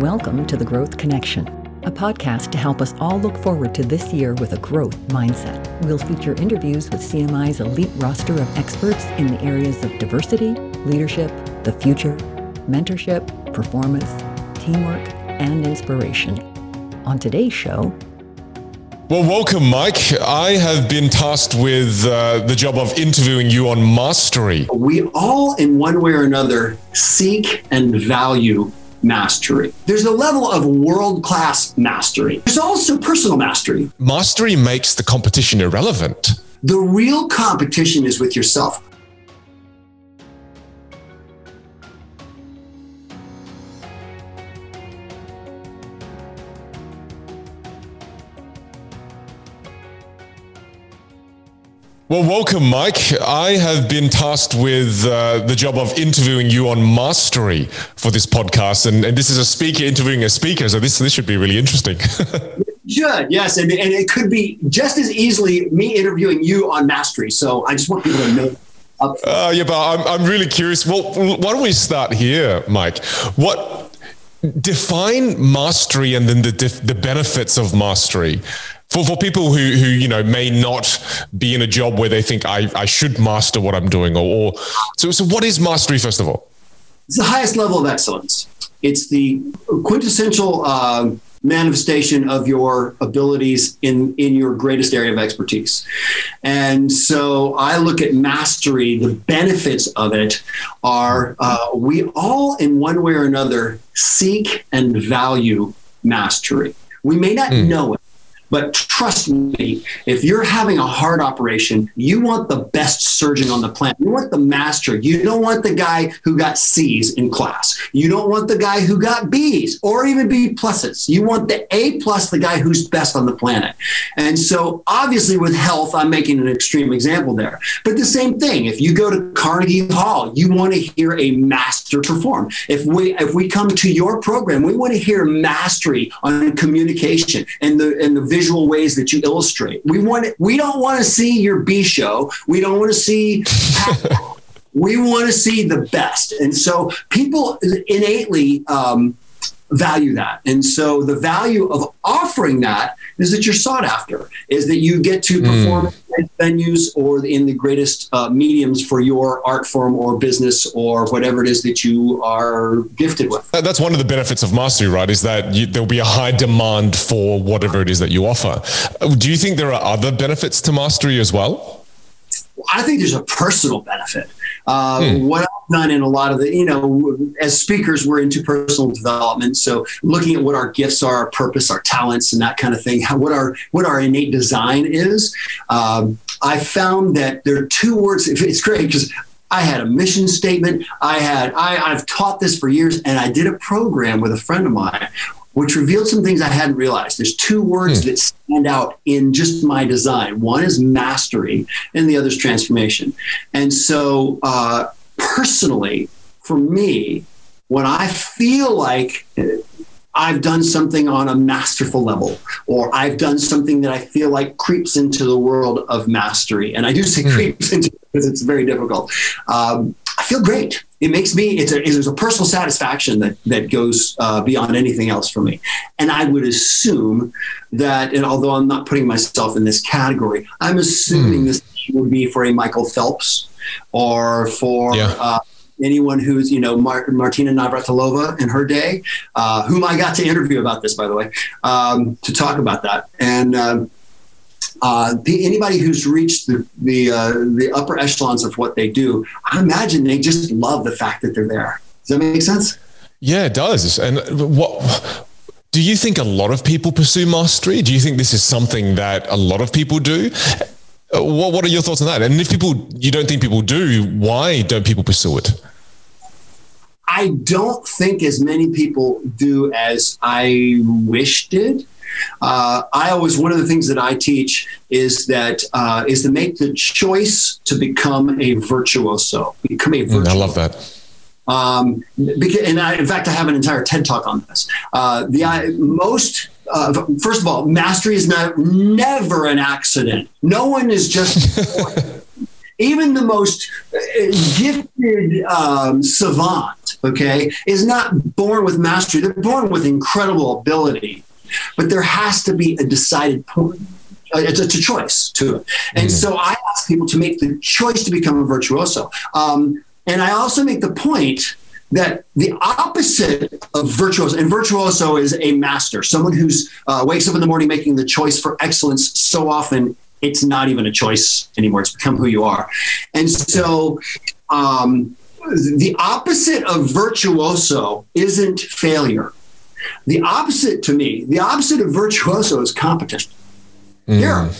Welcome to The Growth Connection, a podcast to help us all look forward to this year with a growth mindset. We'll feature interviews with CMI's elite roster of experts in the areas of diversity, leadership, the future, mentorship, performance, teamwork, and inspiration. On today's show, well, welcome, Mike. I have been tasked with uh, the job of interviewing you on mastery. We all, in one way or another, seek and value mastery. There's a level of world class mastery, there's also personal mastery. Mastery makes the competition irrelevant. The real competition is with yourself. Well, welcome, Mike. I have been tasked with uh, the job of interviewing you on mastery for this podcast, and, and this is a speaker interviewing a speaker, so this this should be really interesting. should yes, and, and it could be just as easily me interviewing you on mastery. So I just want people to know. Uh, yeah, but I'm I'm really curious. Well, why don't we start here, Mike? What define mastery and then the the benefits of mastery for, for people who, who, you know, may not be in a job where they think I, I should master what I'm doing or, or so, so what is mastery, first of all? It's the highest level of excellence. It's the quintessential uh, manifestation of your abilities in, in your greatest area of expertise. And so I look at mastery, the benefits of it are uh, we all, in one way or another, seek and value mastery. We may not mm. know it but trust me, if you're having a heart operation, you want the best surgeon on the planet. You want the master. You don't want the guy who got C's in class. You don't want the guy who got B's or even B pluses. You want the A plus, the guy who's best on the planet. And so, obviously, with health, I'm making an extreme example there. But the same thing, if you go to Carnegie Hall, you want to hear a master perform. If we if we come to your program, we want to hear mastery on communication and the and the visual ways that you illustrate. We want we don't want to see your B show. We don't want to see we want to see the best. And so people innately um, value that. And so the value of offering that is that you're sought after, is that you get to perform mm. in venues or in the greatest uh, mediums for your art form or business or whatever it is that you are gifted with. That's one of the benefits of mastery, right? Is that you, there'll be a high demand for whatever it is that you offer. Do you think there are other benefits to mastery as well? I think there's a personal benefit. Uh, hmm. What I've done in a lot of the, you know, as speakers, we're into personal development. So looking at what our gifts are, our purpose, our talents, and that kind of thing, how, what our what our innate design is. Um, I found that there are two words. It's great because I had a mission statement. I had I, I've taught this for years, and I did a program with a friend of mine which revealed some things I hadn't realized. There's two words hmm. that stand out in just my design. One is mastery, and the other is transformation. And so, uh, personally, for me, when I feel like I've done something on a masterful level, or I've done something that I feel like creeps into the world of mastery, and I do say hmm. creeps into because it's very difficult. Um, I feel great. It makes me, it's a, it's a personal satisfaction that, that goes uh, beyond anything else for me. And I would assume that, and although I'm not putting myself in this category, I'm assuming mm. this would be for a Michael Phelps or for yeah. uh, anyone who's, you know, Mar- Martina Navratilova in her day, uh, whom I got to interview about this, by the way, um, to talk about that. And, um, uh, the, anybody who's reached the the, uh, the upper echelons of what they do, I imagine they just love the fact that they're there. Does that make sense? Yeah, it does. And what do you think a lot of people pursue mastery? Do you think this is something that a lot of people do? Uh, what What are your thoughts on that? And if people you don't think people do, why don't people pursue it? I don't think as many people do as I wish did. Uh, I always one of the things that I teach is that uh, is to make the choice to become a virtuoso, become a virtuoso. Mm, I love that. Um, because, and I, in fact, I have an entire TED talk on this. Uh, the I, most uh, first of all, mastery is not never an accident. No one is just even the most uh, gifted um, savant okay, is not born with mastery. They're born with incredible ability, but there has to be a decided point. Uh, it's, it's a choice to it. And mm. so I ask people to make the choice to become a virtuoso. Um, and I also make the point that the opposite of virtuoso, and virtuoso is a master, someone who's uh, wakes up in the morning making the choice for excellence so often it's not even a choice anymore. It's become who you are. And so um, the opposite of virtuoso isn't failure. The opposite to me, the opposite of virtuoso is competent. Mm. There are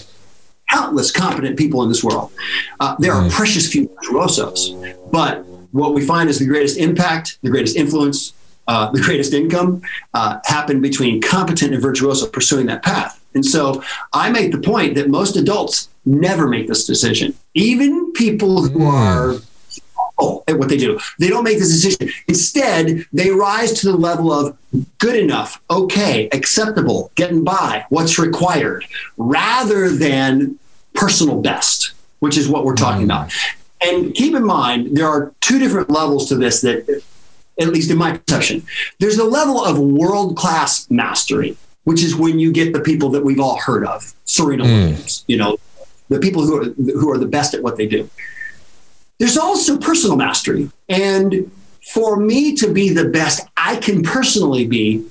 countless competent people in this world. Uh, there mm. are precious few virtuosos. But what we find is the greatest impact, the greatest influence, uh, the greatest income uh, happen between competent and virtuoso pursuing that path. And so I make the point that most adults never make this decision. Even people who mm. are at what they do. They don't make this decision. Instead, they rise to the level of good enough, okay, acceptable, getting by, what's required, rather than personal best, which is what we're talking mm. about. And keep in mind, there are two different levels to this that, at least in my perception, there's a level of world class mastery, which is when you get the people that we've all heard of, Serena mm. Williams, you know, the people who are, who are the best at what they do. There's also personal mastery. And for me to be the best I can personally be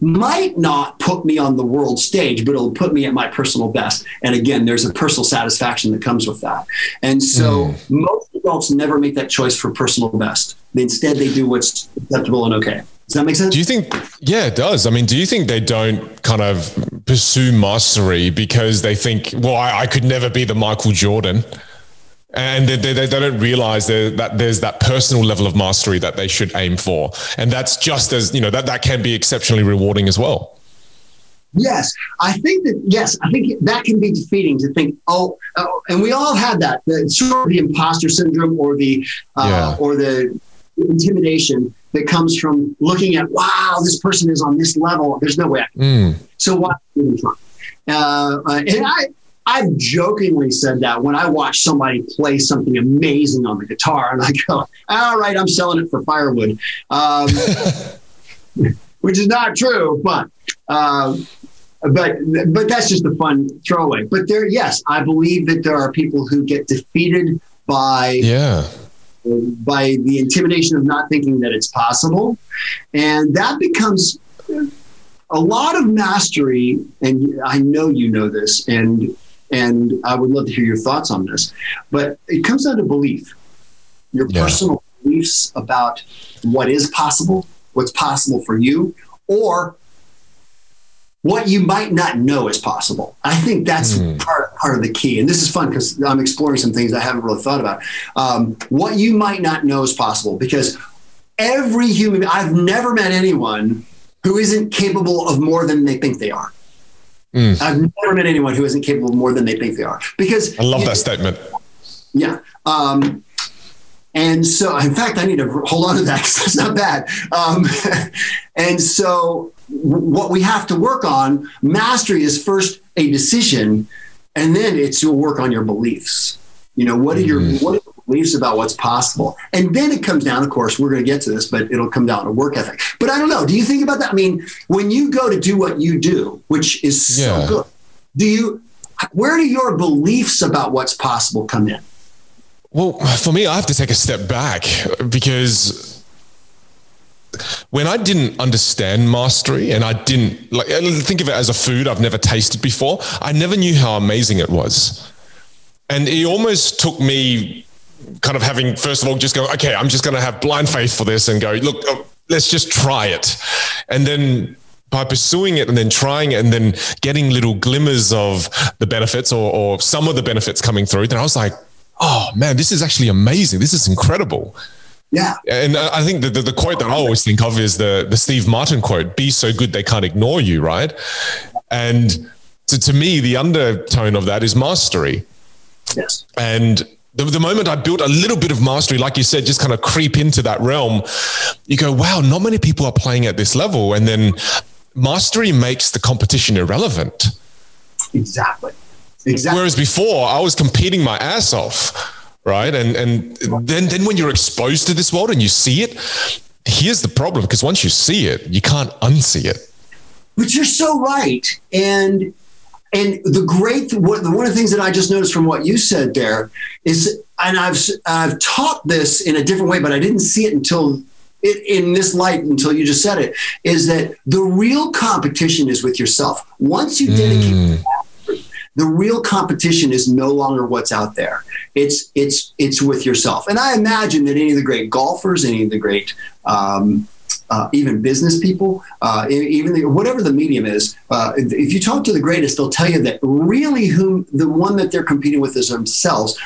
might not put me on the world stage, but it'll put me at my personal best. And again, there's a personal satisfaction that comes with that. And so mm. most adults never make that choice for personal best. Instead, they do what's acceptable and okay. Does that make sense? Do you think, yeah, it does. I mean, do you think they don't kind of pursue mastery because they think, well, I, I could never be the Michael Jordan? And they, they, they, don't realize that there's that personal level of mastery that they should aim for and that's just as you know that that can be exceptionally rewarding as well yes i think that yes i think that can be defeating to think oh, oh and we all had that the sort of the imposter syndrome or the uh, yeah. or the intimidation that comes from looking at wow this person is on this level there's no way I can. Mm. so why uh, and i I've jokingly said that when I watch somebody play something amazing on the guitar, and I go, "All right, I'm selling it for firewood," um, which is not true, but. Uh, but but that's just a fun throwaway. But there, yes, I believe that there are people who get defeated by yeah by the intimidation of not thinking that it's possible, and that becomes a lot of mastery. And I know you know this, and and I would love to hear your thoughts on this. But it comes down to belief, your yeah. personal beliefs about what is possible, what's possible for you, or what you might not know is possible. I think that's mm. part, part of the key. And this is fun because I'm exploring some things I haven't really thought about. Um, what you might not know is possible because every human, I've never met anyone who isn't capable of more than they think they are. Mm. I've never met anyone who isn't capable of more than they think they are. Because I love that statement. Yeah. Um, and so, in fact, I need to hold on to that because that's not bad. Um, and so, what we have to work on mastery is first a decision, and then it's your work on your beliefs. You know, what are your mm. what are beliefs about what's possible. And then it comes down, of course, we're going to get to this, but it'll come down to work ethic. But I don't know. Do you think about that? I mean, when you go to do what you do, which is so yeah. good, do you, where do your beliefs about what's possible come in? Well, for me, I have to take a step back because when I didn't understand mastery and I didn't like think of it as a food I've never tasted before, I never knew how amazing it was. And it almost took me kind of having first of all just go okay i'm just going to have blind faith for this and go look uh, let's just try it and then by pursuing it and then trying it and then getting little glimmers of the benefits or, or some of the benefits coming through then i was like oh man this is actually amazing this is incredible yeah. And I think the, the, the, quote that I always think of is the, the Steve Martin quote be so good they can't ignore you, right? And to, to me, the undertone of that is mastery. Yes. And the, the moment I built a little bit of mastery, like you said, just kind of creep into that realm, you go, wow, not many people are playing at this level. And then mastery makes the competition irrelevant. Exactly. Exactly. Whereas before, I was competing my ass off, right? And and then then when you're exposed to this world and you see it, here's the problem because once you see it, you can't unsee it. But you're so right. And and the great one of the things that I just noticed from what you said there is, and I've I've taught this in a different way, but I didn't see it until it, in this light until you just said it. Is that the real competition is with yourself. Once you dedicate. Mm. The real competition is no longer what's out there. It's it's it's with yourself. And I imagine that any of the great golfers, any of the great um, uh, even business people, uh, even the, whatever the medium is. Uh, if you talk to the greatest, they'll tell you that really whom the one that they're competing with is themselves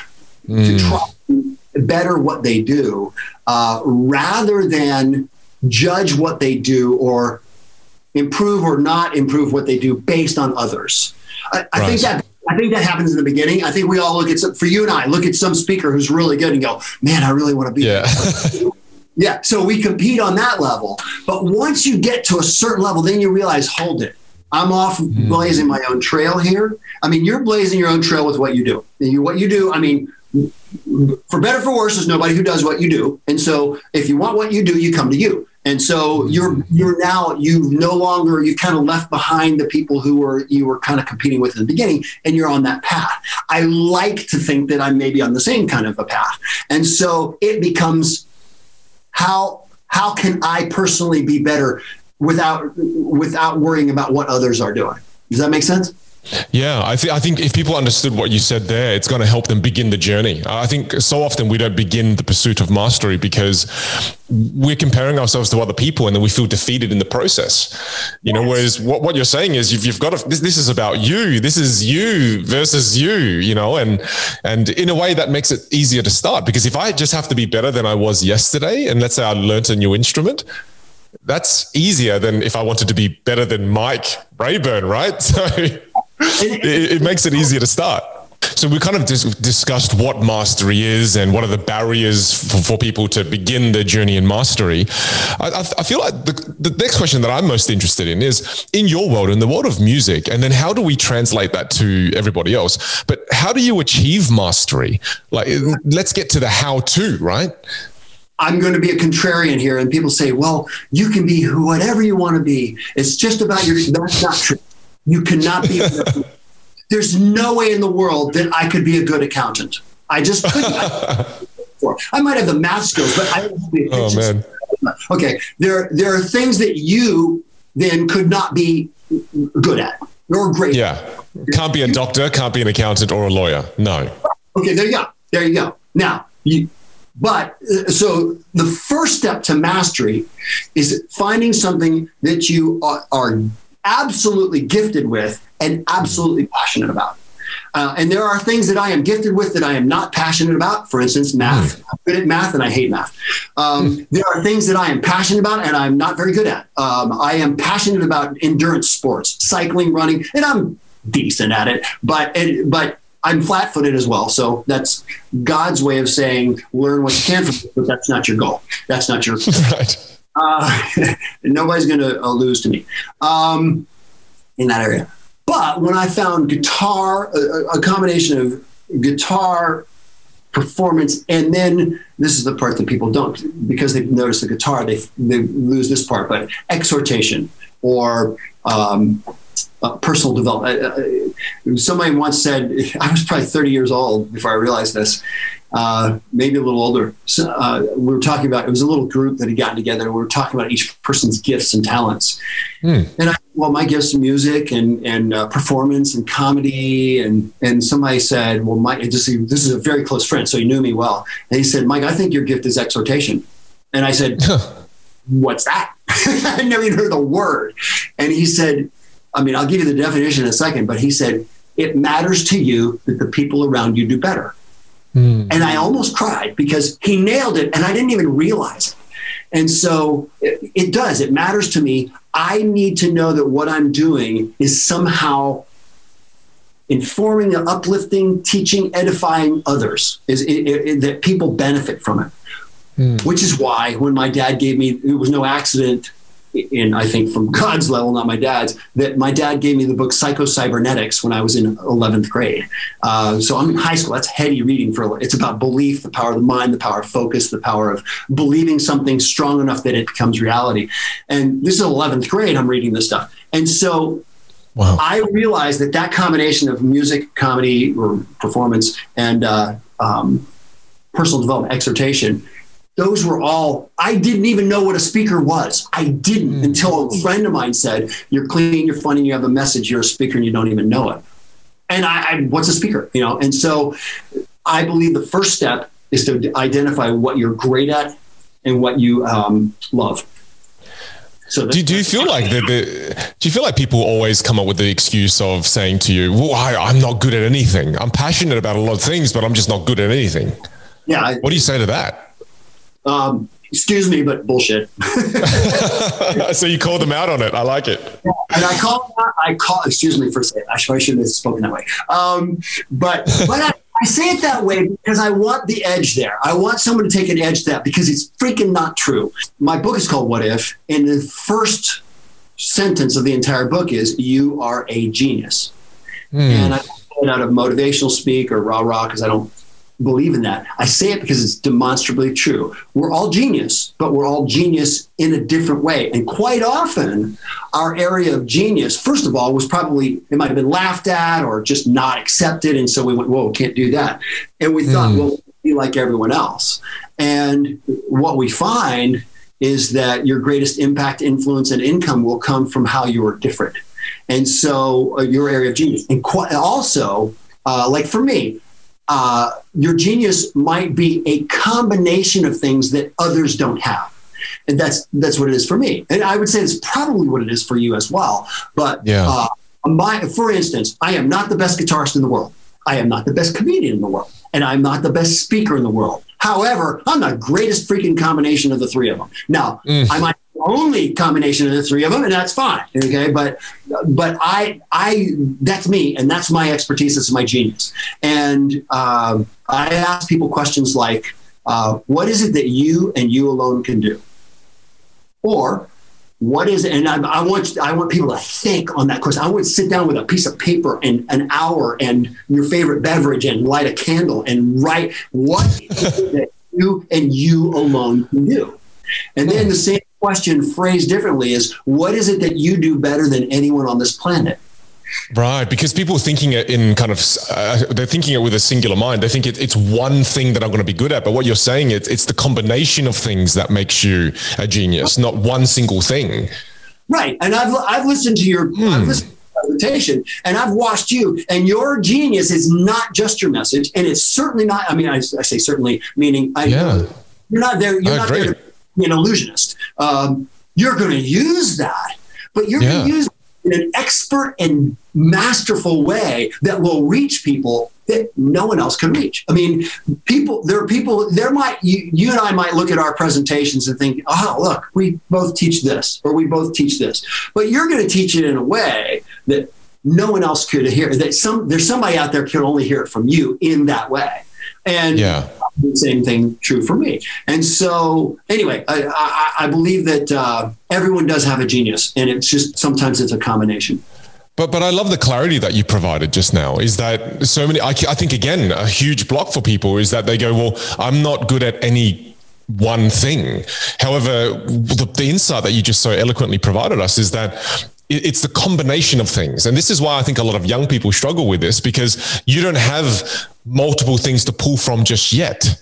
mm. to hmm. try to better what they do, uh, rather than judge what they do or improve or not improve what they do based on others. I, I think that I think that happens in the beginning. I think we all look at some, for you and I look at some speaker who's really good and go, man, I really want to be. Yeah. Yeah. So we compete on that level. But once you get to a certain level, then you realize, hold it. I'm off mm. blazing my own trail here. I mean, you're blazing your own trail with what you do. You, what you do, I mean, for better for worse, there's nobody who does what you do. And so if you want what you do, you come to you. And so hmm. you're you're now you've no longer you've kind of left behind the people who were you were kind of competing with in the beginning, and you're on that path. I like to think that I'm maybe on the same kind of a path, and so it becomes how how can I personally be better without without worrying about what others are doing? Does that make sense? Yeah, I think I think if people understood what you said there, it's going to help them begin the journey. I think so often we don't begin the pursuit of mastery because we're comparing ourselves to other people, and then we feel defeated in the process. You yes. know, whereas what, what you're saying is you've, you've got to this, this is about you. This is you versus you. You know, and and in a way that makes it easier to start because if I just have to be better than I was yesterday, and let's say I learned a new instrument, that's easier than if I wanted to be better than Mike Rayburn, right? So it, it makes it easier to start. So we kind of dis- discussed what mastery is and what are the barriers for, for people to begin their journey in mastery. I, I, I feel like the, the, next question that I'm most interested in is in your world, in the world of music, and then how do we translate that to everybody else? But how do you achieve mastery? Like, let's get to the how to, right? I'm going to be a contrarian here, and people say, "Well, you can be whatever you want to be. It's just about your." That's not true. You cannot be. There's no way in the world that I could be a good accountant. I just couldn't. I might have the math skills, but I don't be. Oh man. Okay, there there are things that you then could not be good at or great. Yeah, can't be a doctor, can't be an accountant or a lawyer. No. Okay, there you go. There you go. Now you. But uh, so the first step to mastery is finding something that you are, are absolutely gifted with and absolutely passionate about. Uh, and there are things that I am gifted with that I am not passionate about. For instance, math. I'm good at math and I hate math. Um, hmm. there are things that I am passionate about and I'm not very good at. Um, I am passionate about endurance sports, cycling, running, and I'm decent at it. But it, but I'm flat-footed as well. So that's God's way of saying learn what you can from it, but that's not your goal. That's not your right. Uh, nobody's going to uh, lose to me um, in that area. But when I found guitar, a, a combination of guitar performance, and then this is the part that people don't because they notice the guitar, they, they lose this part, but exhortation or um, uh, personal development. Uh, uh, somebody once said, I was probably 30 years old before I realized this uh, maybe a little older. So, uh, we were talking about it was a little group that had gotten together. We were talking about each person's gifts and talents. Hmm. And I, well, my gifts are music and and uh, performance and comedy. And and somebody said, well, Mike, just this is a very close friend, so he knew me well. And he said, Mike, I think your gift is exhortation. And I said, what's that? I never even heard the word. And he said, I mean, I'll give you the definition in a second, but he said, it matters to you that the people around you do better. Mm. And I almost cried because he nailed it and I didn't even realize it. And so it, it does, it matters to me. I need to know that what I'm doing is somehow informing, uplifting, teaching, edifying others, is it, it, that people benefit from it. Mm. Which is why when my dad gave me, it was no accident in I think from God's level, not my dad's, that my dad gave me the book Psycho-Cybernetics when I was in 11th grade. Uh, so I'm in high school. That's heady reading for it's about belief, the power of the mind, the power of focus, the power of believing something strong enough that it becomes reality. And this is 11th grade. I'm reading this stuff, and so Wow. I realized that that combination of music, comedy, or performance, and uh, um, personal development exhortation those were all i didn't even know what a speaker was. I didn't mm. until a friend of mine said you're clean you're funny you have a message you're a speaker and you don't even know it. And I, I, what's a speaker you know? And so i believe the first step is to identify what you're great at and what you um, love. So do, do you feel like the, do you feel like people always come up with the excuse of saying to you well I, i'm not good at anything. I'm passionate about a lot of things but i'm just not good at anything. Yeah I, what do you say to that um, excuse me, but bullshit. so you called them out on it. I like it. Yeah, and I call, I call, excuse me for saying, I shouldn't have spoken that way. Um, but, but I, I say it that way because I want the edge there. I want someone to take an edge to that because it's freaking not true. My book is called What If, and the first sentence of the entire book is You are a genius. Mm. And I it out of motivational speak or rah rah because I don't believe in that. I say it because it's demonstrably true. We're all genius, but we're all genius in a different way. And quite often, our area of genius, first of all, was probably, it might have been laughed at or just not accepted. And so we went, whoa, can't do that. And we thought, mm. well, be like everyone else. And what we find is that your greatest impact, influence, and income will come from how you are different. And so uh, your area of genius. And quite also, uh, like for me, uh, your genius might be a combination of things that others don't have. And that's that's what it is for me. And I would say it's probably what it is for you as well. But yeah. Uh, my, for instance, I am not the best guitarist in the world. I am not the best comedian in the world. And I'm not the best speaker in the world. However, I'm the greatest freaking combination of the three of them. Now, mm. I might only combination of the three of them, and that's fine. Okay, but but I I that's me, and that's my expertise. That's my genius. And um, I ask people questions like, uh, "What is it that you and you alone can do?" Or what is it? And I, I, want I want people to think on that question. I to sit down with a piece of paper and an hour and your favorite beverage and light a candle and write what that you and you alone can do. And then the same question phrased differently is what is it that you do better than anyone on this planet? Right, because people are thinking it in kind of, uh, they're thinking it with a singular mind. They think it, it's one thing that I'm going to be good at. But what you're saying, it's, it's the combination of things that makes you a genius, not one single thing. Right. And I've, I've listened to your, hmm. I've listened to presentation and I've watched you and your genius is not just your message. And it's certainly not, I mean, I, I say certainly meaning I, yeah. you're not there. You're not there to be an illusionist. Um, you're going to use that, but you're yeah. going to use in an expert and masterful way that will reach people that no one else can reach. I mean, people, there are people, there might, you, you and I might look at our presentations and think, oh, look, we both teach this or we both teach this. But you're going to teach it in a way that no one else could hear, that some, there's somebody out there can only hear it from you in that way. And yeah. The same thing true for me. And so, anyway, I, I, I believe that uh, everyone does have a genius, and it's just sometimes it's a combination. But but I love the clarity that you provided just now. Is that so many? I, I think again a huge block for people is that they go, well, I'm not good at any one thing. However, the, the insight that you just so eloquently provided us is that it's the combination of things. And this is why I think a lot of young people struggle with this because you don't have multiple things to pull from just yet.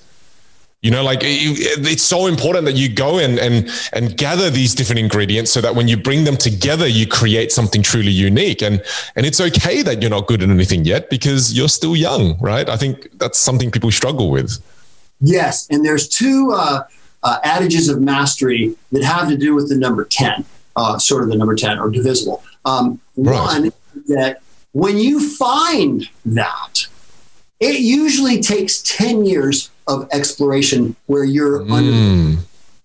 You know, like it's so important that you go and and and gather these different ingredients so that when you bring them together, you create something truly unique. And and it's okay that you're not good at anything yet because you're still young, right? I think that's something people struggle with. Yes, and there's two uh, uh, adages of mastery that have to do with the number ten, uh, sort of the number ten or divisible. Um, right. One that when you find that it usually takes 10 years of exploration where you're mm. under.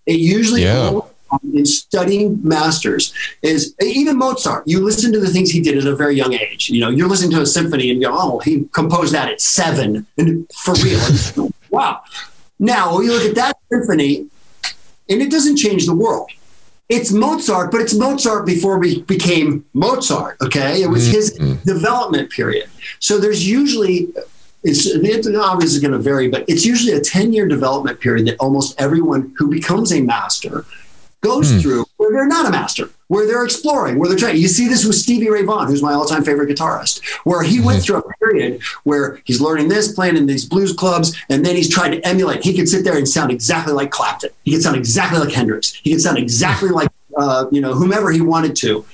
It usually yeah. in studying masters is even Mozart. You listen to the things he did at a very young age. You know, you're listening to a symphony and you go, oh, he composed that at seven, and for real. wow. Now you look at that symphony, and it doesn't change the world. It's Mozart, but it's Mozart before we became Mozart. Okay, it was his development period. So there's usually it's, it's obviously going to vary, but it's usually a 10 year development period that almost everyone who becomes a master goes Mm. through where they're not a master, where they're exploring, where they're trying. You see this with Stevie Ray Vaughan, who's my all time favorite guitarist, where he went through a period where he's learning this, playing in these blues clubs, and then he's trying to emulate. He could sit there and sound exactly like Clapton. He could sound exactly like Hendrix. He could sound exactly like, uh, you know, whomever he wanted to.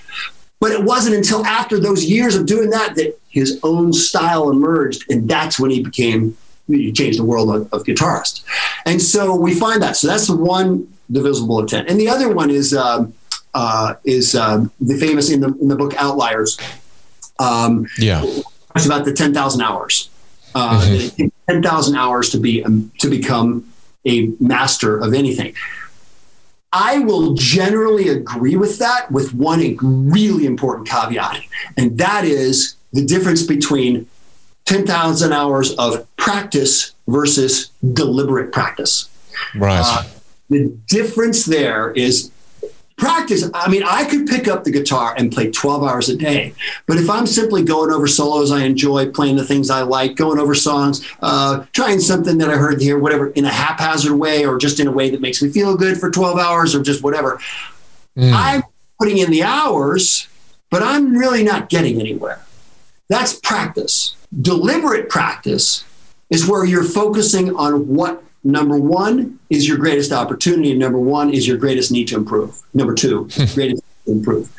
But it wasn't until after those years of doing that that his own style emerged, and that's when he became he changed the world of, of guitarists. And so we find that. So that's the one divisible of ten, and the other one is um, uh, is um, the famous in the in the book Outliers. Um, Yeah. it's about the ten thousand hours. Uh, takes ten thousand hours to be um, to become a master of anything. I will generally agree with that, with one really important caveat, and that is the difference between 10,000 hours of practice versus deliberate practice. Right. Uh, the difference there is practice. I mean, I could pick up the guitar and play 12 hours a day, but if I'm simply going over solos I enjoy, playing the things I like, going over songs, uh, trying something that I heard here, whatever, in a haphazard way or just in a way that makes me feel good for 12 hours or just whatever, Mm. I'm putting in the hours, but I'm really not getting anywhere. That's practice. Deliberate practice is where you're focusing on what number one is your greatest opportunity, and number one is your greatest need to improve. Number two, greatest need to improve.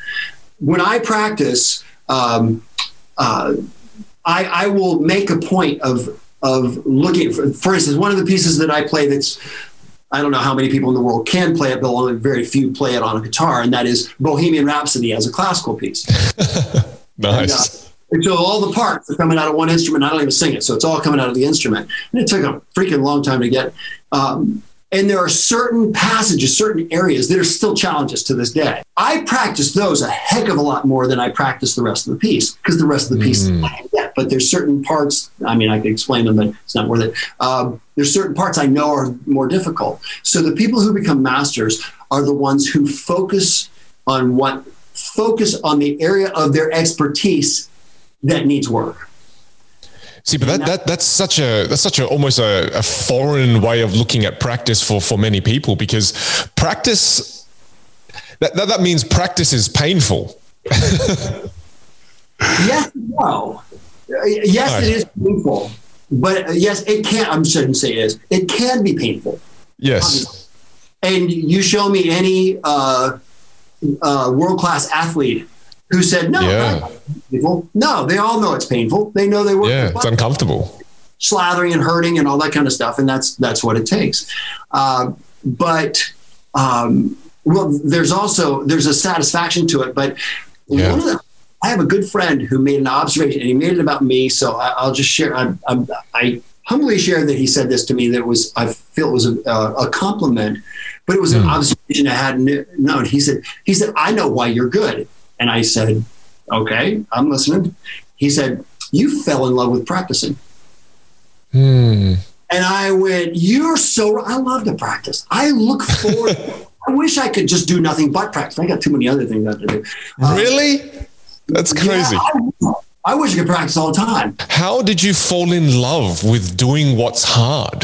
When I practice, um, uh, I, I will make a point of of looking. For, for instance, one of the pieces that I play that's I don't know how many people in the world can play it, but only very few play it on a guitar, and that is Bohemian Rhapsody as a classical piece. nice. And so all the parts are coming out of one instrument. I don't even sing it, so it's all coming out of the instrument. And it took a freaking long time to get. Um, and there are certain passages, certain areas that are still challenges to this day. I practice those a heck of a lot more than I practice the rest of the piece because the rest of the piece, Mm. I get. But there's certain parts. I mean, I could explain them, but it's not worth it. Um, there's certain parts I know are more difficult. So the people who become masters are the ones who focus on what focus on the area of their expertise that needs work. See, but that, that that's such a that's such a almost a, a foreign way of looking at practice for for many people because practice that that, that means practice is painful. Yes, no. Yes, Right. it is painful, but yes, it can. I'm shouldn't say it is. It can be painful. Yes. And you show me any uh, uh, world class athlete who said no, Yeah. painful. No, they all know it's painful. They know they work Yeah, it's uncomfortable. slathering and hurting and all that kind of stuff, and that's that's what it takes. Uh, but um, well, there's also there's a satisfaction to it. But Yeah. one of the I have a good friend who made an observation, and he made it about me. So I, I'll just share. I, I, I humbly share that he said this to me. That was I feel it was a, a compliment, but it was an Hmm. observation I hadn't known. He said he said I know why you're good, and I said, okay, I'm listening. He said you fell in love with practicing. Hmm. And I went, You're so, I love to practice. I look forward. I wish I could just do nothing but practice. I got too many other things I have to do. Um, really? That's crazy. Yeah, I, I wish I could practice all the time. How did you fall in love with doing what's hard?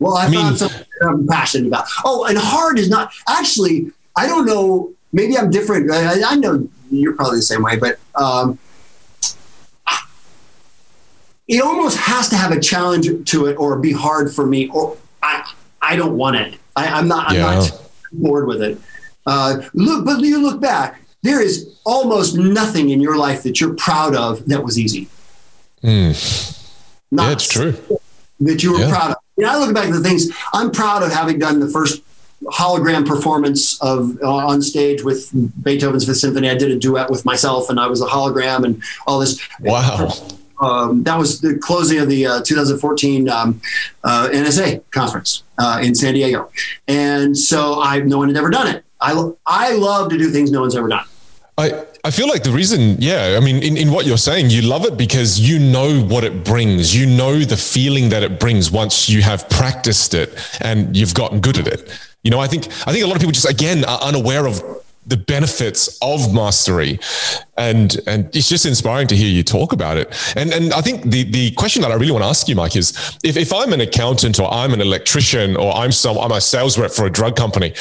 Well, I, I mean- found something that I'm passionate about. Oh, and hard is not, actually, I don't know. Maybe I'm different. I, I know you're probably the same way, but um, it almost has to have a challenge to it or be hard for me or I, I don't want it. I, I'm not, I'm Yeah. not bored with it. Uh, look, but you look back, there is almost nothing in your life that you're proud of that was easy. Hmm. Not Yeah, it's true. that you were Yeah. proud of. You know, I look back at the things I'm proud of having done the first hologram performance of uh, on stage with Beethoven's Fifth Symphony. I did a duet with myself, and I was a hologram, and all this. Wow. Um, that was the closing of the uh, 2014 um, uh, NSA conference uh, in San Diego, and so I no one had ever done it. I I love to do things no one's ever done. I, I feel like the reason, yeah, I mean, in, in what you're saying, you love it because you know what it brings. You know the feeling that it brings once you have practiced it and you've gotten good at it. You know, I think I think a lot of people just again are unaware of the benefits of mastery. And and it's just inspiring to hear you talk about it. And and i think the the question that i really want to ask you mike is if, if i'm an accountant or i'm an electrician or i'm some i'm a sales rep for a drug company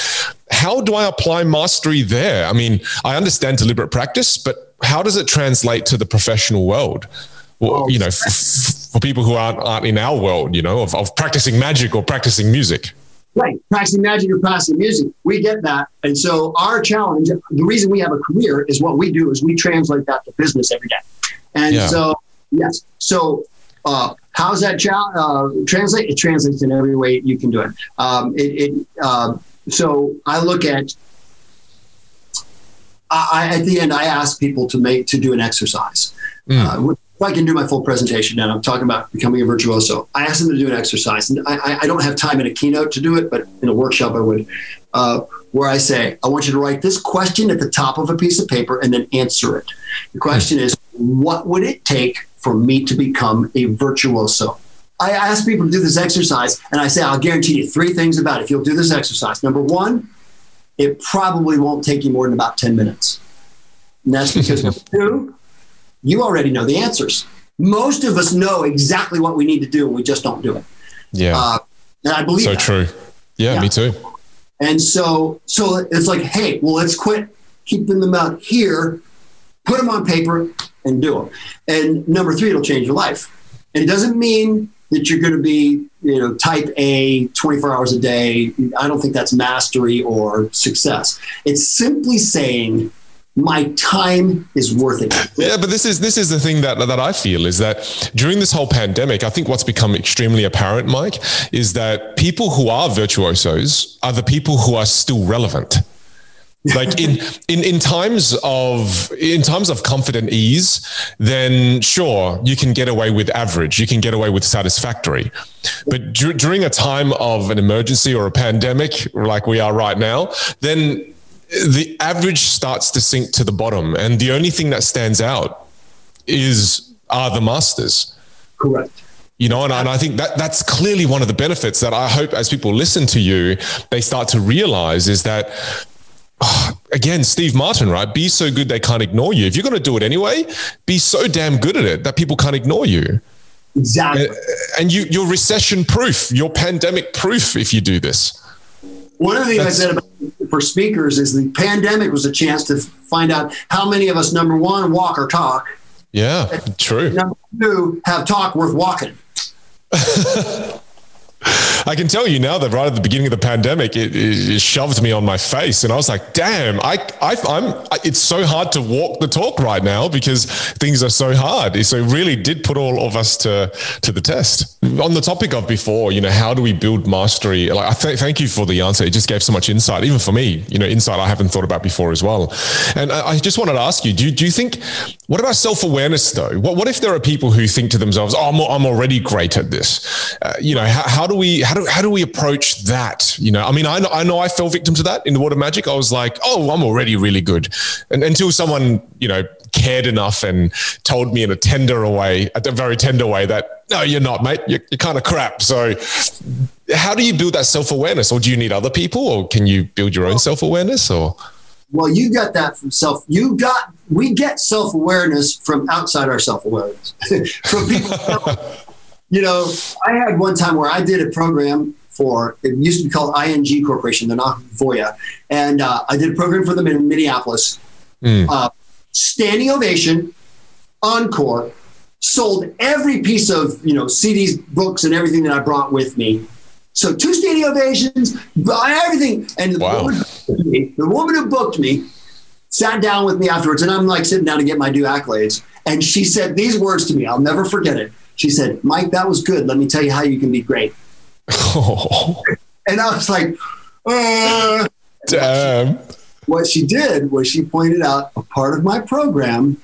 how do i apply mastery there? I mean i understand deliberate practice but how does it translate to the professional world? Well, you know f- f- for people who aren't, aren't in our world you know of, of practicing magic or practicing music Right. Practicing magic or practicing music. We get that. And so our challenge, the reason we have a career is what we do is we translate that to business every day. And yeah. so, yes. So, uh, how's that cha- uh, translate? It translates in every way you can do it. Um, it, it uh, so I look at, I, at the end, I ask people to make, to do an exercise. Mm I can do my full presentation now. I'm talking about becoming a virtuoso, I ask them to do an exercise. And I, I don't have time in a keynote to do it, but in a workshop I would, uh, where I say, I want you to write this question at the top of a piece of paper and then answer it. The question is, what would it take for me to become a virtuoso? I ask people to do this exercise and I say, I'll guarantee you three things about it if you'll do this exercise. Number one, it probably won't take you more than about 10 minutes. And that's because number two, you already know the answers. Most of us know exactly what we need to do, and we just don't do it. Yeah, uh, and I believe so that. true. Yeah, yeah, me too. And so, so it's like, hey, well, let's quit keeping them out here, put them on paper, and do them. And number three, it'll change your life. And it doesn't mean that you're going to be, you know, type A 24 hours a day. I don't think that's mastery or success. It's simply saying my time is worth it. Yeah, but this is this is the thing that that I feel is that during this whole pandemic, I think what's become extremely apparent, Mike, is that people who are virtuosos are the people who are still relevant. like in, in in times of in times of comfort and ease then sure you can get away with average you can get away with satisfactory but d- during a time of an emergency or a pandemic like we are right now then the average starts to sink to the bottom, and the only thing that stands out is are the masters. Correct. You know, and, and I think that that's clearly one of the benefits that I hope as people listen to you, they start to realize is that again, Steve Martin, right? Be so good they can't ignore you. If you're going to do it anyway, be so damn good at it that people can't ignore you. Exactly. And, and you, you're recession proof, you're pandemic proof if you do this. One of the things I said about for speakers is the pandemic was a chance to find out how many of us, number one, walk or talk. Yeah, true. Number two, have talk worth walking. I can tell you now that right at the beginning of the pandemic, it, it, shoved me on my face, and I was like, "Damn, I, I, am It's so hard to walk the talk right now because things are so hard." So it really did put all of us to to the test. On the topic of before, you know, how do we build mastery? Like, I th- thank you for the answer. It just gave so much insight, even for me. You know, insight I haven't thought about before as well. And I, I just wanted to ask you: Do do you think? What about self awareness though? What what if there are people who think to themselves, "Oh, I'm, I'm already great at this." Uh, you know, how, how do we how do how do we approach that? You know, I mean, I know, I know I fell victim to that in the world of magic. I was like, oh, I'm already really good, and until someone you know cared enough and told me in a tender way, a very tender way, that no, you're not, mate. You're, you're kind of crap. So, how do you build that self awareness, or do you need other people, or can you build your own self awareness, or? Well, you got that from self. You got we get self awareness from outside our self awareness from people. you know, I had one time where I did a program for it used to be called ING Corporation. They're not Voya, and uh, I did a program for them in Minneapolis. Mm. Uh, standing ovation, encore, sold every piece of you know CDs, books, and everything that I brought with me. So two standing ovations, everything, and the, wow. woman, me, the woman who booked me sat down with me afterwards, and I'm like sitting down to get my due accolades, and she said these words to me. I'll never forget it. She said, Mike, that was good. Let me tell you how you can be great. Oh. And I was like, uh. damn. What she did was she pointed out a part of my program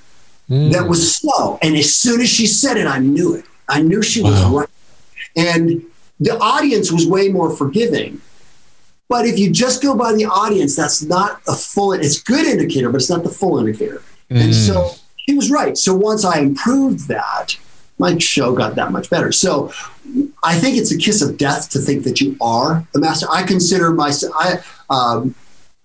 mm. that was slow. And as soon as she said it, I knew it. I knew she was wow. right. And the audience was way more forgiving. But if you just go by the audience, that's not a full, it's good indicator, but it's not the full indicator. Mm. And so she was right. So once I improved that, my show got that much better. So I think it's a kiss of death to think that you are a master. I consider myself, I, um,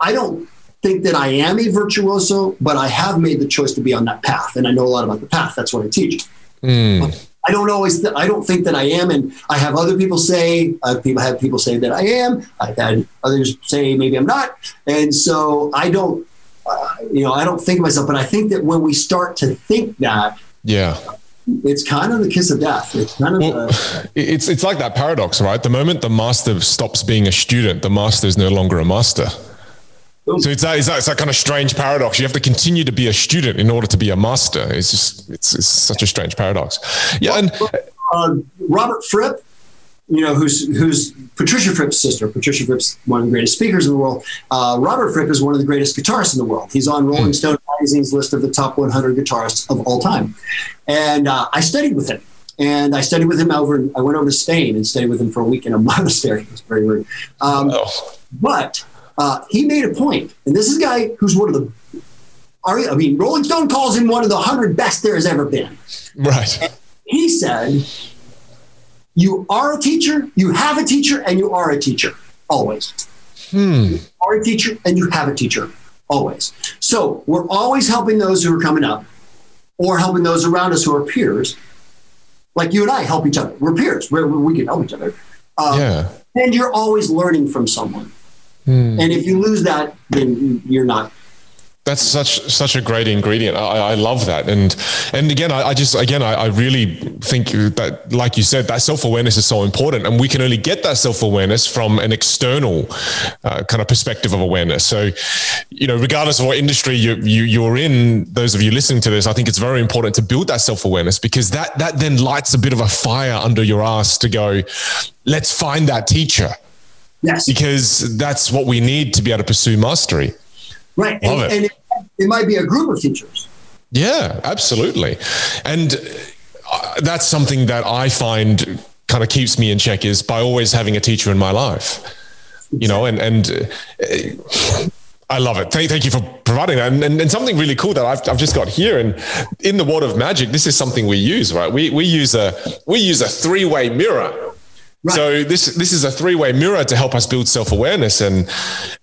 I don't think that I am a virtuoso, but I have made the choice to be on that path. And I know a lot about the path. That's what I teach. Mm. I don't always, th- I don't think that I am. And I have other people say, uh, people have people say that I am. I've had others say maybe I'm not. And so I don't, uh, you know, I don't think of myself, but I think that when we start to think that, yeah, it's kind of the kiss of death. It's kind of well, the, it's it's like that paradox, right? The moment the master stops being a student, the master is no longer a master. So it's that, it's that, it's that kind of strange paradox. You have to continue to be a student in order to be a master. It's just it's, it's such a strange paradox. Yeah, and uh, Robert Fripp, you know, who's who's Patricia Fripp's sister. Patricia Fripp's one of the greatest speakers in the world. Uh, Robert Fripp is one of the greatest guitarists in the world. He's on Rolling hmm. Stone magazine's list of the top 100 guitarists of all time. And uh, I studied with him. And I studied with him over. I went over to Spain and stayed with him for a week in a monastery. It was very weird. Um, oh. But uh, he made a point, and this is a guy who's one of the. I mean, Rolling Stone calls him one of the hundred best there has ever been. Right. And he said, "You are a teacher. You have a teacher, and you are a teacher always. Hmm. You are a teacher, and you have a teacher always. So we're always helping those who are coming up or helping those around us who are peers. Like you and I help each other. We're peers. We're, we can help each other. Um, yeah. And you're always learning from someone. Hmm. And if you lose that, then you're not that's such such a great ingredient. I, I love that, and and again, I, I just again, I, I, really think that, like you said, that self awareness is so important, and we can only get that self awareness from an external uh, kind of perspective of awareness. So, you know, regardless of what industry you, you you're in, those of you listening to this, I think it's very important to build that self awareness because that that then lights a bit of a fire under your ass to go. Let's find that teacher. Yes, because that's what we need to be able to pursue mastery. Right. Love and, it. and it, it might be a group of teachers. Yeah, absolutely. And uh, that's something that I find kind of keeps me in check is by always having a teacher in my life. You know, and and uh, I love it. Thank, thank you for providing that. And, and, and, something really cool that I've, I've just got here. And in the world of magic, this is something we use, right? We, we use a we use a three way mirror Right. So this this is a three way mirror to help us build self awareness, and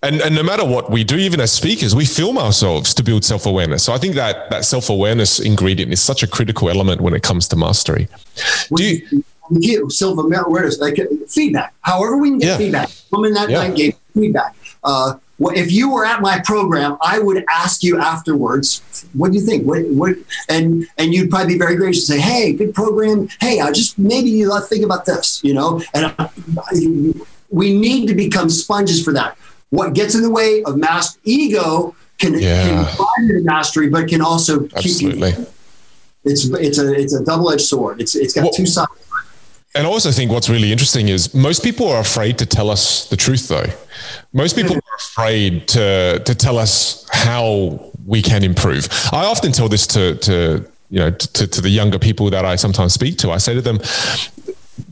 and and no matter what we do, even as speakers, we film ourselves to build self awareness. So I think that that self awareness ingredient is such a critical element when it comes to mastery. do you, give self awareness like feedback? However, we can get yeah. feedback. Woman that yeah. night gave feedback. Uh, if you were at my program, I would ask you afterwards, what do you think? What, what, and, and you'd probably be very gracious and say, Hey, good program. Hey, I just, maybe you to think about this, you know, and I, we need to become sponges for that. What gets in the way of mass ego can, yeah. can mastery, but can also Absolutely. keep you. It's, it's a, it's a double-edged sword. It's, it's got well, two sides. And I also think what's really interesting is most people are afraid to tell us the truth, though. Most hmm. people are afraid to to tell us how we can improve. I often tell this to to you know to, to the younger people that I sometimes speak to. I say to them,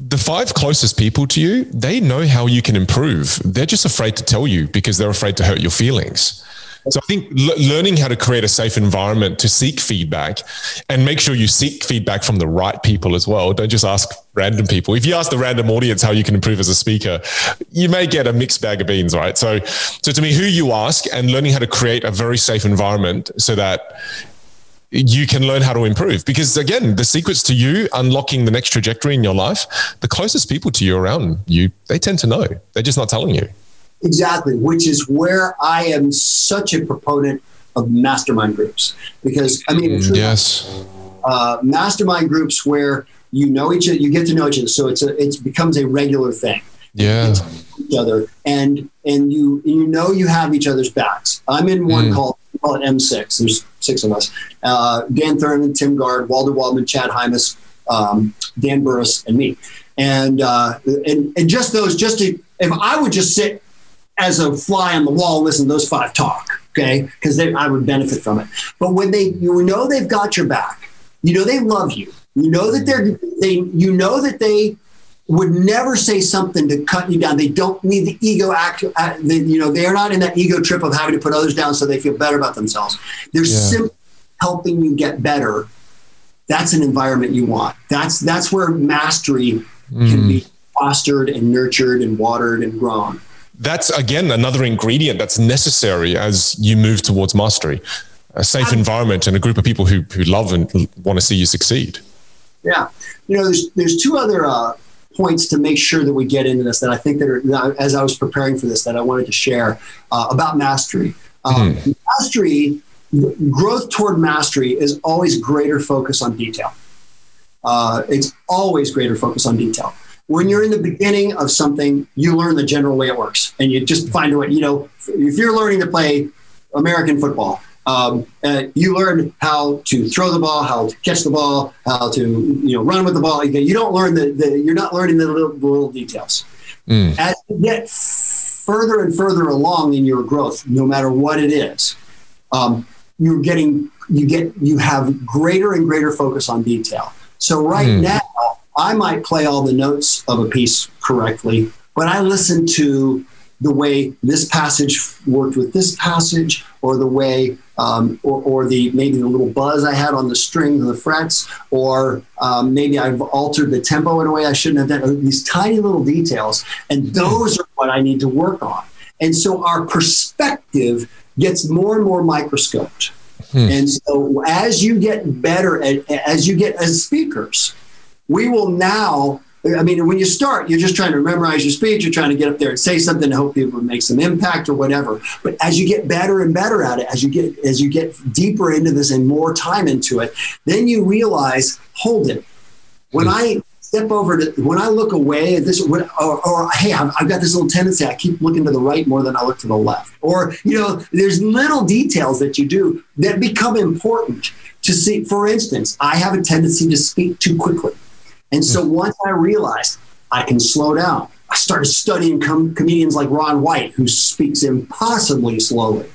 the five closest people to you, they know how you can improve. They're just afraid to tell you because they're afraid to hurt your feelings. So I think l- learning how to create a safe environment to seek feedback and make sure you seek feedback from the right people as well. Don't just ask random people. If you ask the random audience how you can improve as a speaker, you may get a mixed bag of beans, right? So, so to me, who you ask and learning how to create a very safe environment so that you can learn how to improve. Because again, the secrets to you unlocking the next trajectory in your life, the closest people to you around you, they tend to know. They're just not telling you. Exactly, which is where I am such a proponent of mastermind groups because I mean, mm, yes, uh, mastermind groups where you know each other, you get to know each other, so it's a it becomes a regular thing. Yeah, each other, and and you you know you have each other's backs. I'm in one mm. called call it M6. There's six of us: uh, Dan Thurmon, Tim Gard, Walter Waldman, Chad Hymas, um, Dan Burrus, and me. And uh, and and just those, just to if I would just sit as a fly on the wall, listen to those five talk, okay? Because I would benefit from it. But when they, you know, they've got your back, you know, they love you, you know that they're, they, you know that they would never say something to cut you down. They don't need the ego act. Uh, they, you know, they're not in that ego trip of having to put others down so they feel better about themselves. They're yeah. simply helping you get better that's an environment you want. That's that's where mastery mm. can be fostered and nurtured and watered and grown. That's again another ingredient that's necessary as you move towards mastery. A safe environment and a group of people who, who love and want to see you succeed. Yeah. You know, there's there's two other uh, points to make sure that we get into this that I think that are, as I was preparing for this that I wanted to share uh, about mastery. Um, mm. Mastery, growth toward mastery is always greater focus on detail. Uh, it's always greater focus on detail. When you're in the beginning of something, you learn the general way it works, and you just find a way. You know, if you're learning to play American football, um, you learn how to throw the ball, how to catch the ball, how to you know run with the ball. You don't learn the, the you're not learning the little, the little details. Mm. As you get further and further along in your growth, no matter what it is, um, you're getting you get you have greater and greater focus on detail. So right mm. now, I might play all the notes of a piece correctly, but I listen to the way this passage worked with this passage, or the way, um, or, or, the maybe the little buzz I had on the string of the frets, or um, maybe I've altered the tempo in a way I shouldn't have done. These tiny little details, and those are what I need to work on. And so our perspective gets more and more microscoped. Hmm. And so as you get better at, as you get as speakers, we will now I mean, when you start, you're just trying to memorize your speech. You're trying to get up there and say something to hope people make some impact or whatever. But as you get better and better at it, as you get as you get deeper into this and more time into it, then you realize, hold it. When I step over to when I look away at this, or, or hey, I've, I've, got this little tendency. I keep looking to the right more than I look to the left. Or you know, there's little details that you do that become important to see. For instance, I have a tendency to speak too quickly. And so hmm. once I realized I can slow down, I started studying com- comedians like Ron White, who speaks impossibly slowly.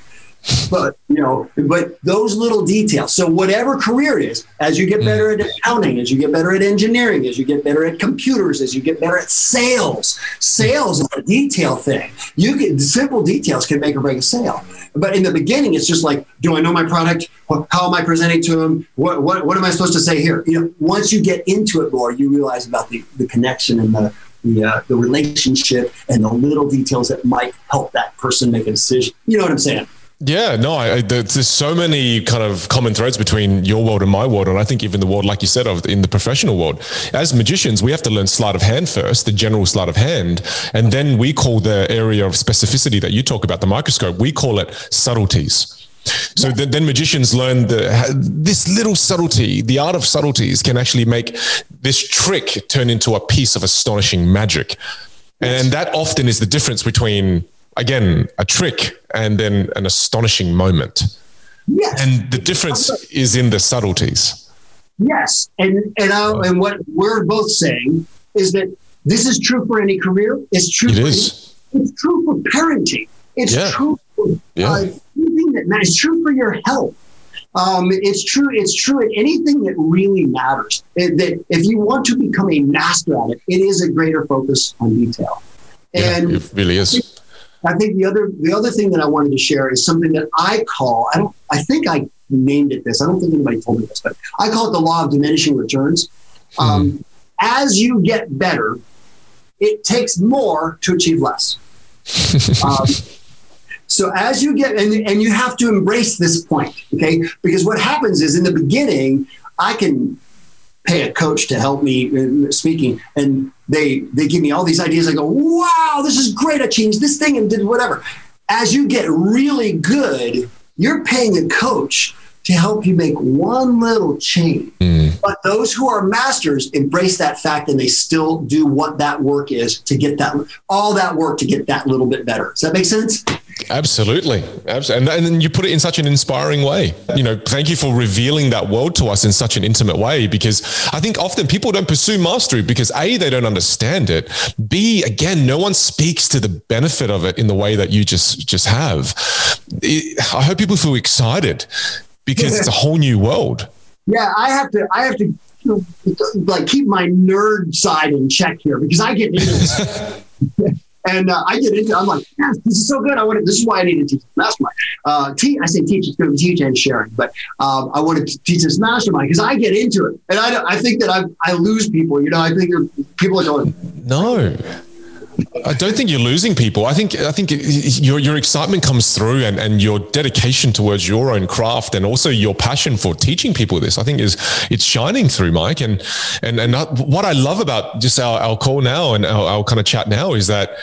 But you know, but those little details. So whatever career it is, as you get better at accounting, as you get better at engineering, as you get better at computers, as you get better at sales, sales is a detail thing. You can simple details can make or break a sale. But in the beginning, it's just like, do I know my product? How am I presenting to them? What, what, what am I supposed to say here? You know, once you get into it more, you realize about the, the connection and the, the, uh, the relationship and the little details that might help that person make a decision. You know what I'm saying? Yeah, no, I, there's so many kind of common threads between your world and my world, and I think even the world, like you said, of in the professional world. As magicians, we have to learn sleight of hand first, the general sleight of hand, and then we call the area of specificity that you talk about, the microscope, we call it subtleties. So then magicians learn the, this little subtlety, the art of subtleties can actually make this trick turn into a piece of astonishing magic. And that often is the difference between again, a trick and then an astonishing moment. Yes. And the difference is in the subtleties. Yes. And, and, uh, and what we're both saying is that this is true for any career. It's true. It for is. Any, it's true for parenting. It's yeah. true for yeah. uh, anything that matters. It's true for your health. Um, it's true. It's true at anything that really matters. It, that if you want to become a master at it, it is a greater focus on detail. And yeah, it really is. I think the other the other thing that I wanted to share is something that I call I don't I think I named it this. I don't think anybody told me this, but I call it the law of diminishing returns. Hmm. Um, as you get better, it takes more to achieve less. um, so as you get and, and you have to embrace this point, okay? Because what happens is in the beginning, I can pay a coach to help me uh, speaking and they they give me all these ideas i go wow this is great i changed this thing and did whatever as you get really good you're paying a coach to help you make one little change. Mm. But those who are masters embrace that fact and they still do what that work is to get that all that work to get that little bit better. Does that make sense? Absolutely. Absolutely. And, then you put it in such an inspiring way. You know, thank you for revealing that world to us in such an intimate way because I think often people don't pursue mastery because A, they don't understand it. B, again, no one speaks to the benefit of it in the way that you just just have. I hope people feel excited because it's a whole new world. Yeah, I have to I have to like keep my nerd side in check here because I get into this. And uh, I get into. I'm like, yeah, this is so good. I want to. This is why I need to teach mastermind. Uh, te- I say teach. It's going to teach and sharing, but um, I want to teach this mastermind because I get into it, and I, I think that I I lose people. You know, I think people are going. No. I don't think you're losing people. I think I think your your excitement comes through, and, and your dedication towards your own craft, and also your passion for teaching people this. I think is it's shining through, Mike. And and and what I love about just our, our call now and our, our kind of chat now is that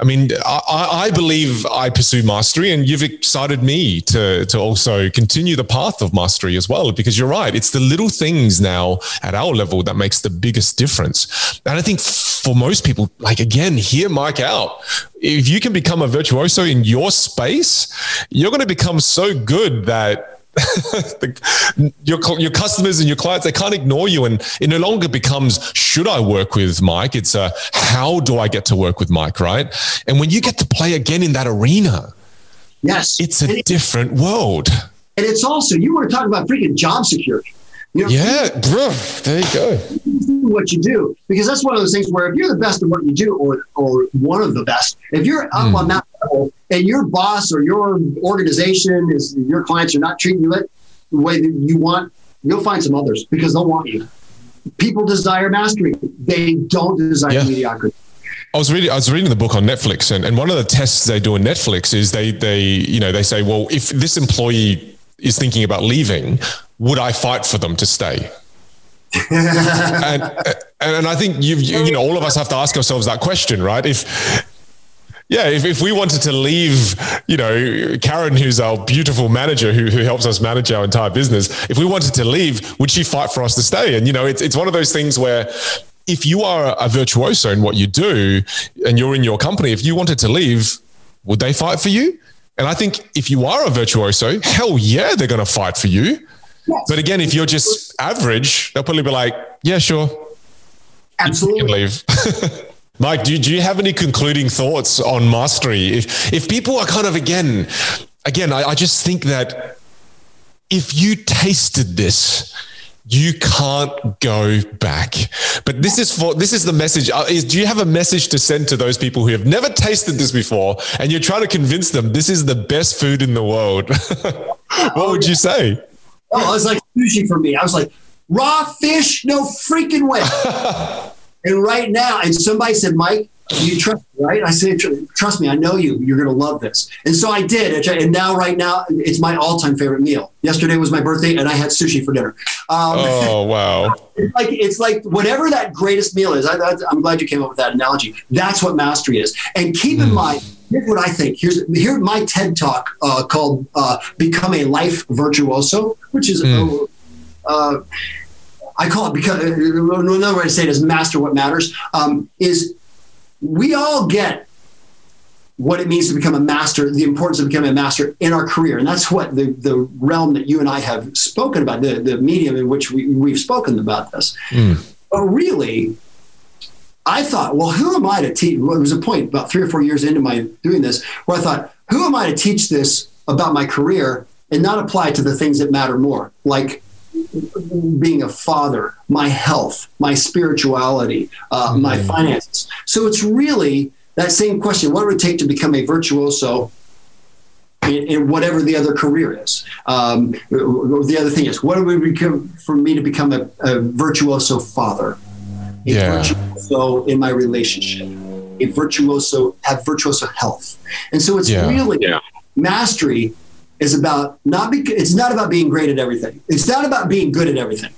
I mean, I, I, believe I pursue mastery, and you've excited me to to also continue the path of mastery as well. Because you're right, it's the little things now at our level that makes the biggest difference. And I think for most people, like again, hear Mike out. If you can become a virtuoso in your space, you're going to become so good that the, your your customers and your clients they can't ignore you, and it no longer becomes should I work with Mike? It's a how do I get to work with Mike, right? And when you get to play again in that arena, yes, it's a different world. And it's also you want to talk about freaking job security. You know, yeah, bro, there you go. What you do, because that's one of those things where if you're the best at what you do, or or one of the best, if you're up mm. on that level and your boss or your organization is your clients are not treating you the way that you want, you'll find some others because they'll want you. People desire mastery; they don't desire yeah. mediocrity. I was reading I was reading the book on Netflix and, and one of the tests they do in Netflix is they they you know they say well if this employee is thinking about leaving would I fight for them to stay? and and I think you you know all of us have to ask ourselves that question, right? If yeah, if, if we wanted to leave, you know, Karen, who's our beautiful manager who, who helps us manage our entire business, if we wanted to leave, would she fight for us to stay? And, you know, it's, it's one of those things where if you are a virtuoso in what you do and you're in your company, if you wanted to leave, would they fight for you? And I think if you are a virtuoso, hell yeah, they're going to fight for you. Yes. But again, if you're just average, they'll probably be like, yeah, sure. Absolutely. leave. Mike, do, do you have any concluding thoughts on mastery? If, if people are kind of, again, again, I, I just think that if you tasted this, you can't go back. But this is for this is the message. Uh, is do you have a message to send to those people who have never tasted this before, and you're trying to convince them this is the best food in the world? what would you say? Oh, it was like sushi for me. I was like, raw fish? No freaking way. and right now, and somebody said, Mike, you trust me, right? I said, trust me, I know you. You're going to love this. And so I did. And now, right now, it's my all time favorite meal. Yesterday was my birthday, and I had sushi for dinner. Um, oh, wow. It's like, it's like whatever that greatest meal is. I, am glad you came up with that analogy. That's what mastery is. And keep mm. in hmm. mind, here's what I think. Here's here my TED talk uh, called uh, "Become a Life Virtuoso," which is mm. uh, I call it because another way to say it is master what matters. Um, is we all get what it means to become a master, the importance of becoming a master in our career. And that's what the, the realm that you and I have spoken about, the, the medium in which we, we've spoken about this. Mm. But really, I thought, well, who am I to teach? Well, there was a point about three or four years into my doing this where I thought, who am I to teach this about my career and not apply to the things that matter more, like being a father, my health, my spirituality, uh, mm-hmm. my finances. So it's really that same question: What would it take to become a virtuoso in, in whatever the other career is? Um, the other thing is, what would it become for me to become a, a virtuoso father? A yeah. virtuoso in my relationship, a virtuoso have virtuoso health, and so it's yeah. really yeah. mastery is about not be, it's not about being great at everything. It's not about being good at everything.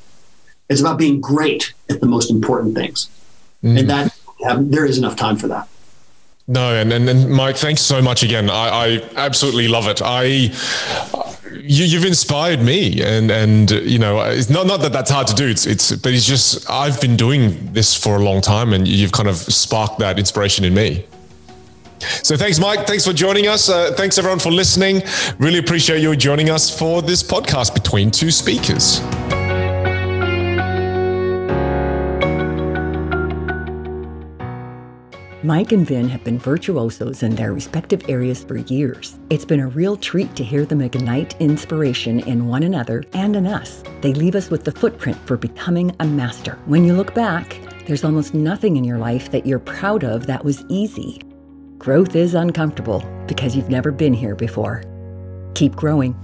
It's about being great at the most important things. Mm. And that there is enough time for that. No, and, and, and Mike, thanks so much again. I, I absolutely love it. I you, have inspired me, and and you know, it's not not that that's hard to do. It's it's, but it's just I've been doing this for a long time, and you've kind of sparked that inspiration in me. So thanks, Mike. Thanks for joining us. Uh, thanks everyone for listening. Really appreciate you joining us for this podcast between two speakers. Mike and Vinh have been virtuosos in their respective areas for years. It's been a real treat to hear them ignite inspiration in one another and in us. They leave us with the footprint for becoming a master. When you look back, there's almost nothing in your life that you're proud of that was easy. Growth is uncomfortable because you've never been here before. Keep growing